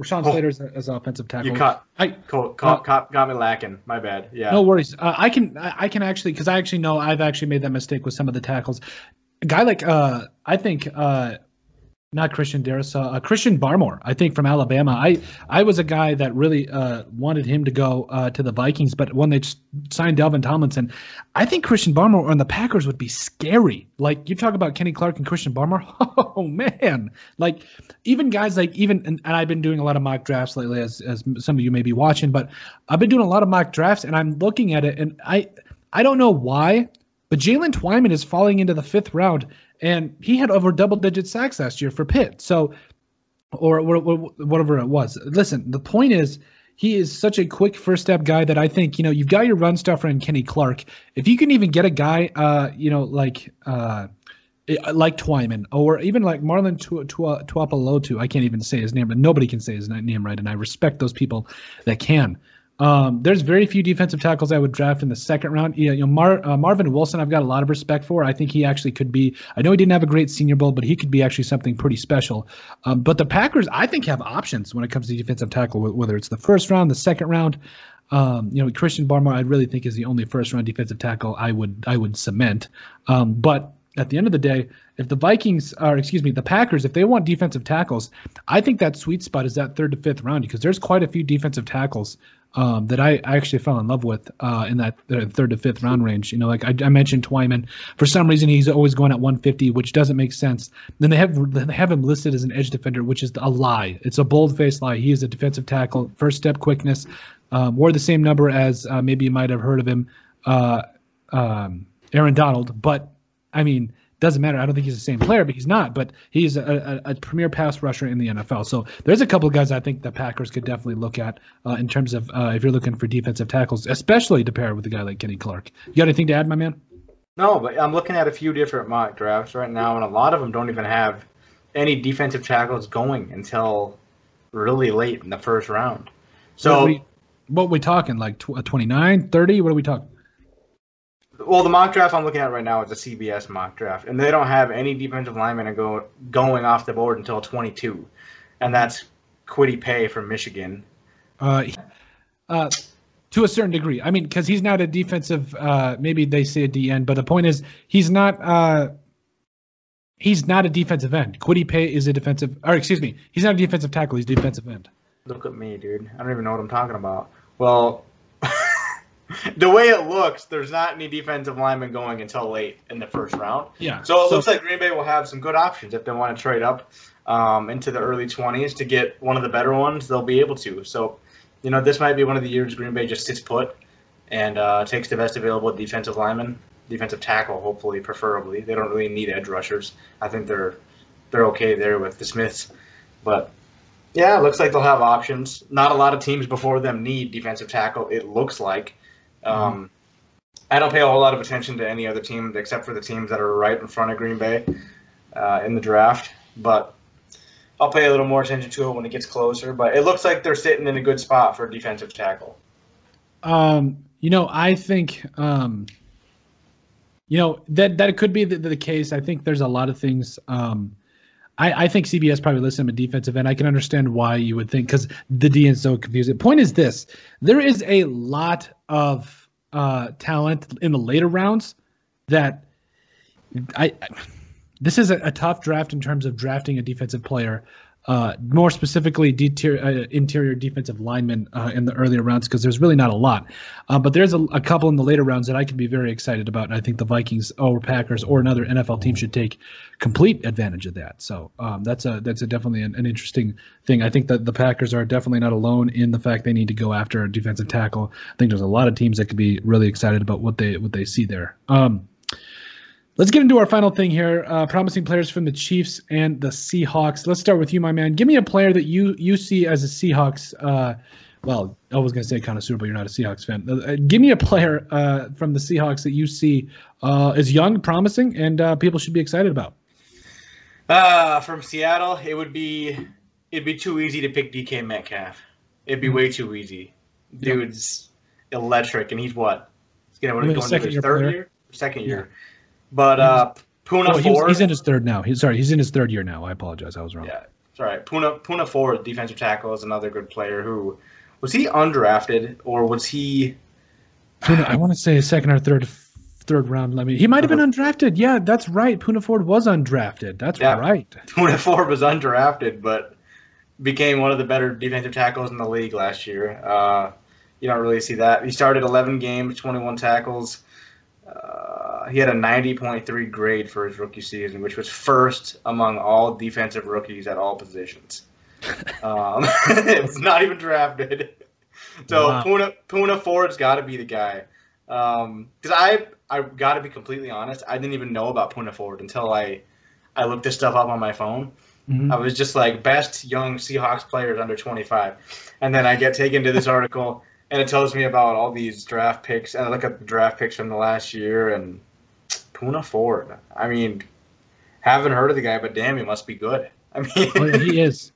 Rashawn oh, Slater's as offensive tackle. You caught, I caught, caught, uh, got me lacking. My bad. Yeah. No worries. Uh, I can I can actually because I actually know I've actually made that mistake with some of the tackles a guy like uh, I think uh, not Christian Darrisaw, uh, Christian Barmore, I think from Alabama. I I was a guy that really uh, wanted him to go uh, to the Vikings, but when they signed Dalvin Tomlinson, I think Christian Barmore on the Packers would be scary. Like you talk about Kenny Clark and Christian Barmore, [LAUGHS] oh man! Like even guys like even and, and I've been doing a lot of mock drafts lately, as as some of you may be watching, but I've been doing a lot of mock drafts, and I'm looking at it, and I I don't know why but Jalen Twyman is falling into the fifth round, and he had over double digit sacks last year for Pitt. So, or, or, or whatever it was. Listen, the point is, he is such a quick first step guy that I think you know you've got your run stuffer in Kenny Clark. If you can even get a guy, uh, you know, like uh, like Twyman or even like Marlon Tuipulotu, I can't even say his name, but nobody can say his name right, and I respect those people that can. Um, there's very few defensive tackles I would draft in the second round. You know, Mar- uh, Marvin Wilson, I've got a lot of respect for. I think he actually could be. I know he didn't have a great Senior Bowl, but he could be actually something pretty special. Um, but the Packers, I think, have options when it comes to defensive tackle, whether it's the first round, the second round. Um, you know, Christian Barmore, I really think is the only first round defensive tackle I would I would cement. Um, but at the end of the day, if the Vikings, or excuse me, the Packers, if they want defensive tackles, I think that sweet spot is that third to fifth round because there's quite a few defensive tackles um, that I, I, actually fell in love with uh, in that third to fifth round range. You know, like I, I, mentioned Twyman. For some reason, he's always going at 150, which doesn't make sense. Then they have they have him listed as an edge defender, which is a lie. It's a bold faced lie. He is a defensive tackle, first step quickness. Um, wore the same number as uh, maybe you might have heard of him, uh, um, Aaron Donald. But I mean, doesn't matter. I don't think he's the same player, but he's not. But he's a, a, a premier pass rusher in the NFL. So there's a couple of guys I think the Packers could definitely look at uh, in terms of uh, if you're looking for defensive tackles, especially to pair with a guy like Kenny Clark. You got anything to add, my man? No, but I'm looking at a few different mock drafts right now, and a lot of them don't even have any defensive tackles going until really late in the first round. So, what are we, what we talking? Like tw- 29, 30? What are we talking? Well, the mock draft I'm looking at right now is a CBS mock draft, and they don't have any defensive linemen go, going off the board until 22, and that's Kwity Paye from Michigan. Uh, uh, to a certain degree. I mean, because he's not a defensive. Uh, maybe they say a DN, but the point is he's not. Uh, he's not a defensive end. Kwity Paye is a defensive, or excuse me, he's not a defensive tackle. He's a defensive end. Look at me, dude. I don't even know what I'm talking about. Well, the way it looks, there's not any defensive linemen going until late in the first round. Yeah. So it so, looks like Green Bay will have some good options if they want to trade up um, into the early 20s to get one of the better ones. They'll be able to. So, you know, this might be one of the years Green Bay just sits put and uh, takes the best available defensive lineman, defensive tackle, hopefully, preferably. They don't really need edge rushers. I think they're they're okay there with the Smiths, but. Yeah, it looks like they'll have options. Not a lot of teams before them need defensive tackle. It looks like um, I don't pay a whole lot of attention to any other team except for the teams that are right in front of Green Bay uh, in the draft, but I'll pay a little more attention to it when it gets closer. But it looks like they're sitting in a good spot for defensive tackle. Um, you know, I think, um, you know, that that could be the, the, case. I think there's a lot of things. Um, I, I think CBS probably listened to a defensive end. I can understand why you would think because the D is so confusing. Point is this: there is a lot of uh, talent in the later rounds that I. This is a, a tough draft in terms of drafting a defensive player uh, more specifically deter- uh, interior defensive linemen uh, in the earlier rounds because there's really not a lot. Uh, but there's a, a, couple in the later rounds that I can be very excited about, and I think the Vikings or Packers or another NFL team should take complete advantage of that. So um, that's a that's a definitely an, an, interesting thing. I think that the Packers are definitely not alone in the fact they need to go after a defensive tackle. I think there's a lot of teams that could be really excited about what they what they see there. Um, Let's get into our final thing here. Uh, promising players from the Chiefs and the Seahawks. Let's start with you, my man. Give me a player that you you see as a Seahawks. Uh, well, I was going to say connoisseur, but you're not a Seahawks fan. Uh, give me a player uh, from the Seahawks that you see uh, is young, promising, and uh, people should be excited about. from Seattle, it would be it'd be too easy to pick DK Metcalf. It'd be mm-hmm. way too easy. Dude's yep. electric, and he's what? He's gonna go into his third player? year, second year. But uh, Poona oh, Ford. He's in his third now. He's sorry. He's in his third year now. I apologize. I was wrong. Yeah, sorry. Poona Poona Ford, defensive tackle, is another good player. Who was he undrafted or was he? Poona, I want to say second or third third round. Let me. He might have been undrafted. Yeah, that's right. Poona Ford was undrafted. That's yeah, right. [LAUGHS] Poona Ford was undrafted, but became one of the better defensive tackles in the league last year. Uh, you don't really see that. He started 11 games, 21 tackles. Uh, he had a 90.3 grade for his rookie season, which was first among all defensive rookies at all positions. [LAUGHS] Um, [LAUGHS] it was not even drafted. So wow. Puna Poona Ford's got to be the guy. Because um, I I got to be completely honest, I didn't even know about Poona Ford until I I looked this stuff up on my phone. Mm-hmm. I was just like best young Seahawks players under 25, and then I get taken to this [LAUGHS] article and it tells me about all these draft picks, and I look at the draft picks from the last year, and Poona Ford. I mean, haven't heard of the guy, but damn, he must be good. I mean, [LAUGHS] oh, he is.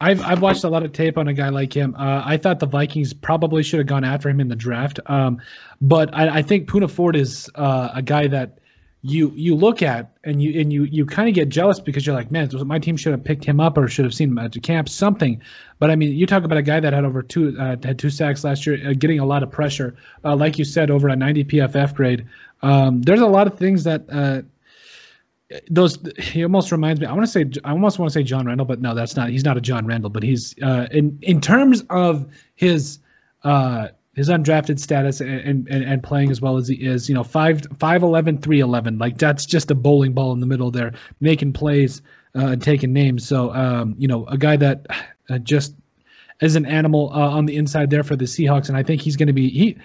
I've I've watched a lot of tape on a guy like him. Uh, I thought the Vikings probably should have gone after him in the draft, um, but I, I, think Poona Ford is uh, a guy that you you look at and you and you you kind of get jealous because you're like, man, my team should have picked him up or should have seen him at the camp, something. But I mean, you talk about a guy that had over two uh, had two sacks last year, uh, getting a lot of pressure, uh, like you said, over a 90 PFF grade. Um, there's a lot of things that uh, those he almost reminds me. I want to say I almost want to say John Randle, but no, that's not. He's not a John Randle, but he's uh, in in terms of his uh, his undrafted status and, and and playing as well as he is. You know, five five eleven three eleven. Like that's just a bowling ball in the middle there, making plays uh, and taking names. So um, you know, a guy that uh, just as an animal uh, on the inside there for the Seahawks, and I think he's going to be he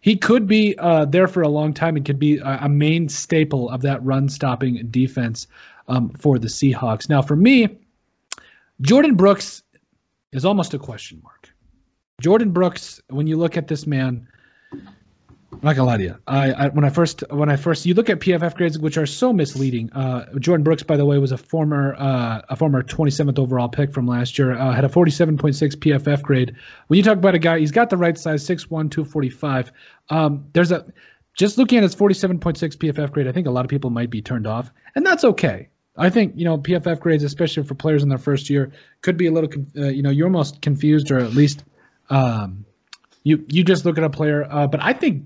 he could be uh, there for a long time and could be a, a main staple of that run stopping defense um, for the Seahawks. Now, for me, Jordyn Brooks is almost a question mark. Jordyn Brooks, when you look at this man, I'm not gonna lie to you. I, I, when I first when I first you look at PFF grades, which are so misleading. Uh, Jordyn Brooks, by the way, was a former uh, a former 27th overall pick from last year. Uh, had a 47.6 PFF grade. When you talk about a guy, he's got the right size, 6'1", 245. Um, there's a just looking at his 47.6 PFF grade, I think a lot of people might be turned off, and that's okay. I think you know PFF grades, especially for players in their first year, could be a little. Uh, you know, you're almost confused, or at least um, you you just look at a player. Uh, but I think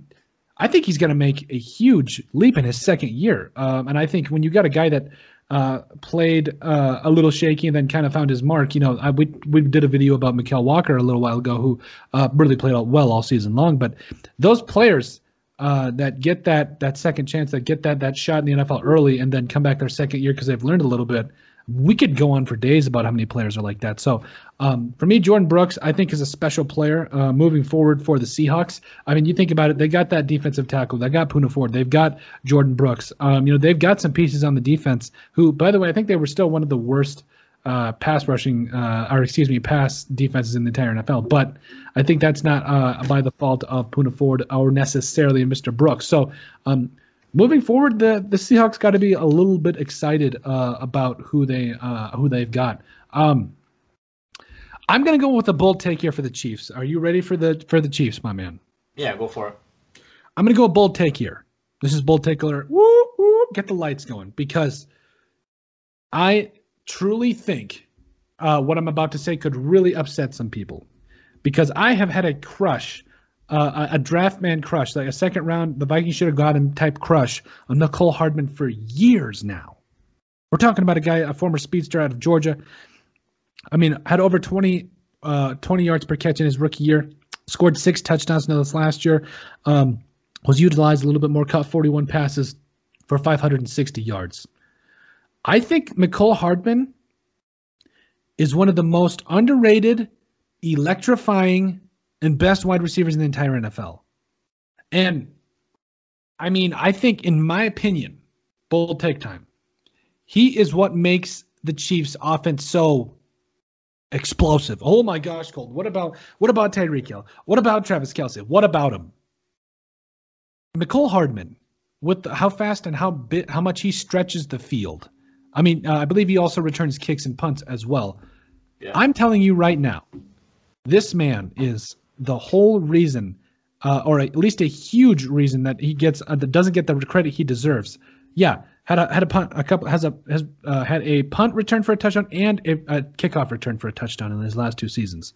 I think he's going to make a huge leap in his second year. Um, and I think when you got a guy that uh, played uh, a little shaky and then kind of found his mark, you know, I, we we did a video about Mykal Walker a little while ago, who uh, really played well all season long. But those players uh, that get that that second chance, that get that that shot in the NFL early, and then come back their second year because they've learned a little bit we could go on for days about how many players are like that. So um, for me, Jordyn Brooks, I think is a special player uh, moving forward for the Seahawks. I mean, you think about it, they got that defensive tackle, they got Poona Ford, they've got Jordan Brooks. Um, you know, they've got some pieces on the defense. Who, by the way, I think they were still one of the worst. Uh, pass rushing, uh, or excuse me, pass defenses in the entire NFL. But I think that's not uh, by the fault of Poona Ford or necessarily Mr. Brooks. So um, moving forward, the the Seahawks got to be a little bit excited uh, about who they uh, who they've got. Um, I'm gonna go with a bold take here for the Chiefs. Are you ready for the for the Chiefs, my man? Yeah, go for it. I'm gonna go a bold take here. This is bold take alert. Woo, woo, get the lights going because I truly think uh, what I'm about to say could really upset some people because I have had a crush uh, a draft man crush, like a second round, the Vikings should have gotten type crush on Mecole Hardman for years now. We're talking about a guy, a former speedster out of Georgia. I mean, had over 20, uh, 20 yards per catch in his rookie year, scored six touchdowns in this last year, um, was utilized a little bit more, caught 41 passes for 560 yards. I think Mecole Hardman is one of the most underrated, electrifying and best wide receivers in the entire NFL. And I mean, I think, in my opinion, bold take time, he is what makes the Chiefs' offense so explosive. Oh my gosh, Colt. What about what about Tyreek Hill? What about Travis Kelce? What about him? Mecole Hardman, with the, how fast and how bit how much he stretches the field. I mean, uh, I believe he also returns kicks and punts as well. Yeah. I'm telling you right now, this man is the whole reason, uh, or at least a huge reason that he gets uh, that doesn't get the credit he deserves. Yeah, had a had a punt, a couple has a has uh, had a punt return for a touchdown and a, a kickoff return for a touchdown in his last two seasons.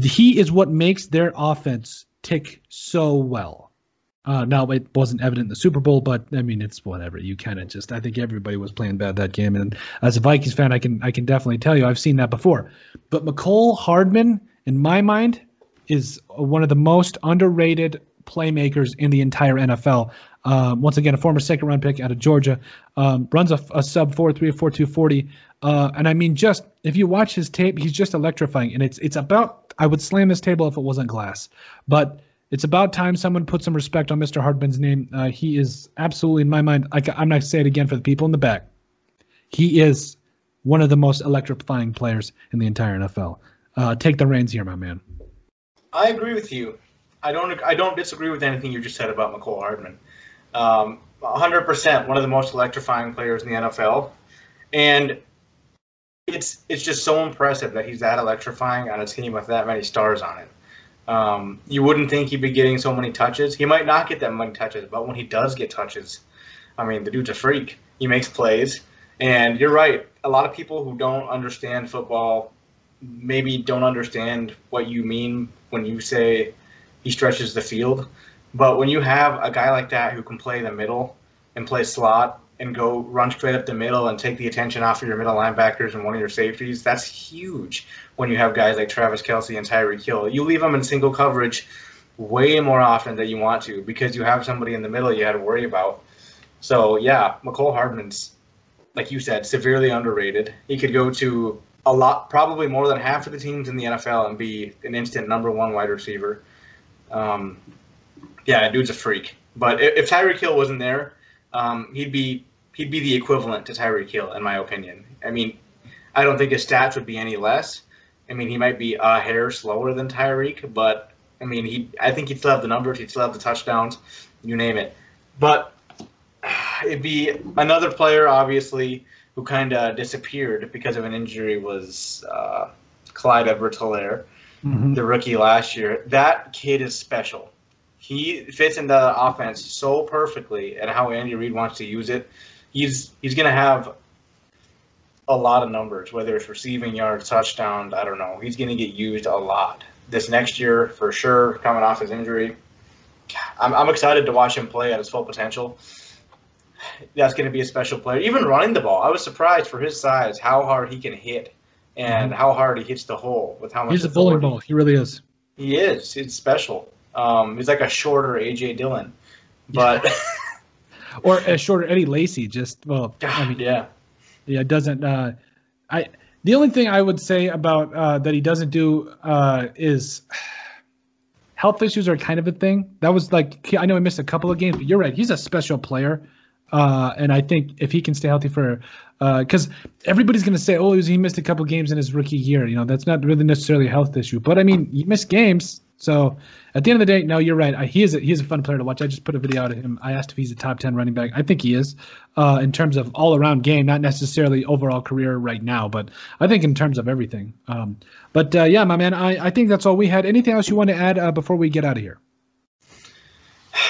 He is what makes their offense tick so well. Uh, now it wasn't evident in the Super Bowl, but I mean it's whatever. You kind of just I think everybody was playing bad that game, and as a Vikings fan, I can I can definitely tell you I've seen that before. But Mecole Hardman, in my mind, is one of the most underrated playmakers in the entire NFL. Um, once again, a former second round pick out of Georgia, um, runs a, a, sub 4 3 4 240. Uh, and I mean, just if you watch his tape, he's just electrifying. And it's it's about, I would slam this table if it wasn't glass. But it's about time someone put some respect on Mr. Hardman's name. Uh, he is absolutely, in my mind, I, I'm not say it again for the people in the back. He is one of the most electrifying players in the entire NFL. Uh, take the reins here, my man. I agree with you. I don't. I don't disagree with anything you just said about Mecole Hardman. Um, 100% one of the most electrifying players in the NFL, and it's it's just so impressive that he's that electrifying on a team with that many stars on it. Um, you wouldn't think he'd be getting so many touches. He might not get that many touches, but when he does get touches, I mean, the dude's a freak. He makes plays, and you're right. A lot of people who don't understand football maybe don't understand what you mean when you say he stretches the field. But when you have a guy like that who can play the middle and play slot and go run straight up the middle and take the attention off of your middle linebackers and one of your safeties, that's huge when you have guys like Travis Kelce and Tyreek Hill. You leave them in single coverage way more often than you want to because you have somebody in the middle you had to worry about. So yeah, Mecole Hardman's like you said, severely underrated. He could go to a lot, probably more than half of the teams in the NFL and be an instant number one wide receiver. Um, yeah, dude's a freak. But if, if Tyreek Hill wasn't there, um, he'd be he'd be the equivalent to Tyreek Hill, in my opinion. I mean, I don't think his stats would be any less. I mean, he might be a hair slower than Tyreek, but I mean, he I think he'd still have the numbers, he'd still have the touchdowns, you name it. But [SIGHS] it'd be another player, obviously, who kind of disappeared because of an injury was uh, Clyde Edwards-Helaire, mm-hmm. the rookie last year. That kid is special. He fits into the offense so perfectly and how Andy Reid wants to use it. He's he's gonna have a lot of numbers, whether it's receiving yards, touchdowns. I don't know. He's gonna get used a lot this next year for sure. Coming off his injury, I'm, I'm excited to watch him play at his full potential that's going to be a special player. Even running the ball, I was surprised for his size how hard he can hit and mm-hmm. how hard he hits the hole with how much. He's a bowling ball. He really is. He is. It's special. Um, he's like a shorter AJ Dillon, but [LAUGHS] or a shorter Eddie Lacy. Just well, I mean, yeah, yeah. It doesn't. Uh, I the only thing I would say about uh, that he doesn't do uh, is health issues are kind of a thing. That was like I know he missed a couple of games, but you're right. He's a special player. Uh, and I think if he can stay healthy for, because uh, everybody's going to say, oh, he missed a couple games in his rookie year. You know, that's not really necessarily a health issue. But I mean, he missed games. So at the end of the day, no, you're right. I, he is a, he is a fun player to watch. I just put a video out of him. I asked if he's a top ten running back. I think he is, uh, in terms of all around game, not necessarily overall career right now, but I think in terms of everything. Um, but uh, yeah, my man, I, I think that's all we had. Anything else you want to add uh, before we get out of here?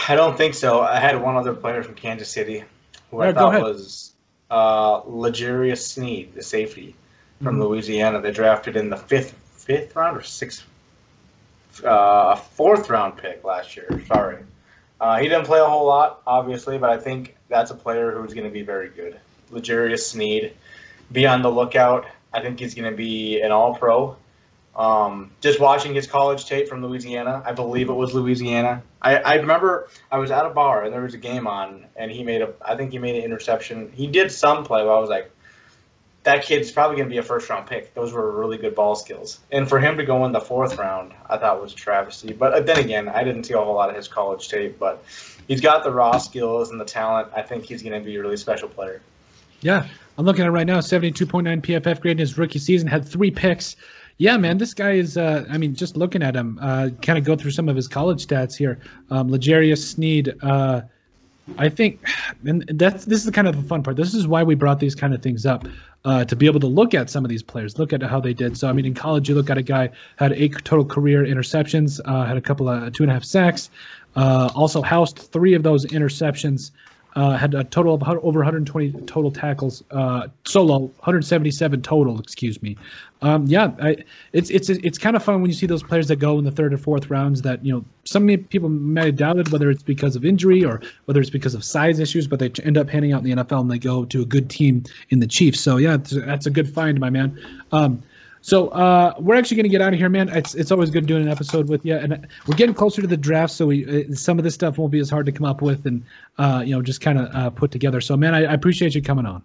I don't think so. I had one other player from Kansas City who yeah, I thought was uh, L'Jarius Sneed, the safety from mm-hmm. Louisiana. They drafted in the fifth fifth round or sixth, uh, fourth round pick last year. Sorry, uh, he didn't play a whole lot, obviously, but I think that's a player who's going to be very good. L'Jarius Sneed, be on the lookout. I think he's going to be an All Pro. Um, just watching his college tape from Louisiana, I believe it was Louisiana. I, I remember I was at a bar and there was a game on, and he made a, I think he made an interception. He did some play, but I was like, that kid's probably going to be a first round pick. Those were really good ball skills. And for him to go in the fourth round, I thought was a travesty. But uh, then again, I didn't see a whole lot of his college tape, but he's got the raw skills and the talent. I think he's going to be a really special player. Yeah, I'm looking at right now. 72.9 PFF grade in his rookie season, had three picks. Yeah, man, this guy is. Uh, I mean, just looking at him, uh, kind of go through some of his college stats here. Um, L'Jarius Sneed. Uh, I think, and that's this is kind of the fun part. This is why we brought these kind of things up uh, to be able to look at some of these players, look at how they did. So, I mean, in college, you look at a guy had eight total career interceptions, uh, had a couple of two and a half sacks, uh, also housed three of those interceptions uh, had a total of over 120 total tackles uh, solo 177 total excuse me. Um, yeah I, it's it's it's kind of fun when you see those players that go in the third or fourth rounds that you know some people may have doubted whether it's because of injury or whether it's because of size issues but they end up handing out in the NFL and they go to a good team in the Chiefs. So yeah that's a good find my man. Um, so uh, we're actually going to get out of here, man. It's it's always good doing an episode with you, and we're getting closer to the draft, so we uh, some of this stuff won't be as hard to come up with and uh, you know just kind of uh, put together. So, man, I, I, appreciate you coming on.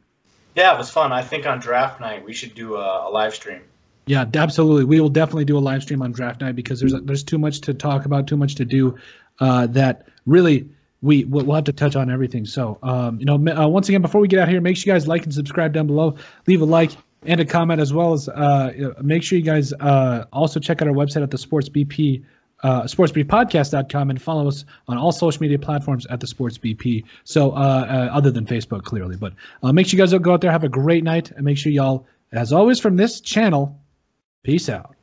Yeah, it was fun. I think on draft night we should do a, a, live stream. Yeah, absolutely. We will definitely do a live stream on draft night because there's there's too much to talk about, too much to do. Uh, that really we we'll have to touch on everything. So, um, you know, uh, once again, before we get out here, make sure you guys like and subscribe down below. Leave a like and a comment as well as uh, make sure you guys uh, also check out our website at the Sports BP. Uh, sportsbriefpodcast.com and follow us on all social media platforms at the sports bp so uh, uh, other than facebook clearly. But uh, make sure you guys go out there. Have a great night. And make sure y'all as always from this channel peace out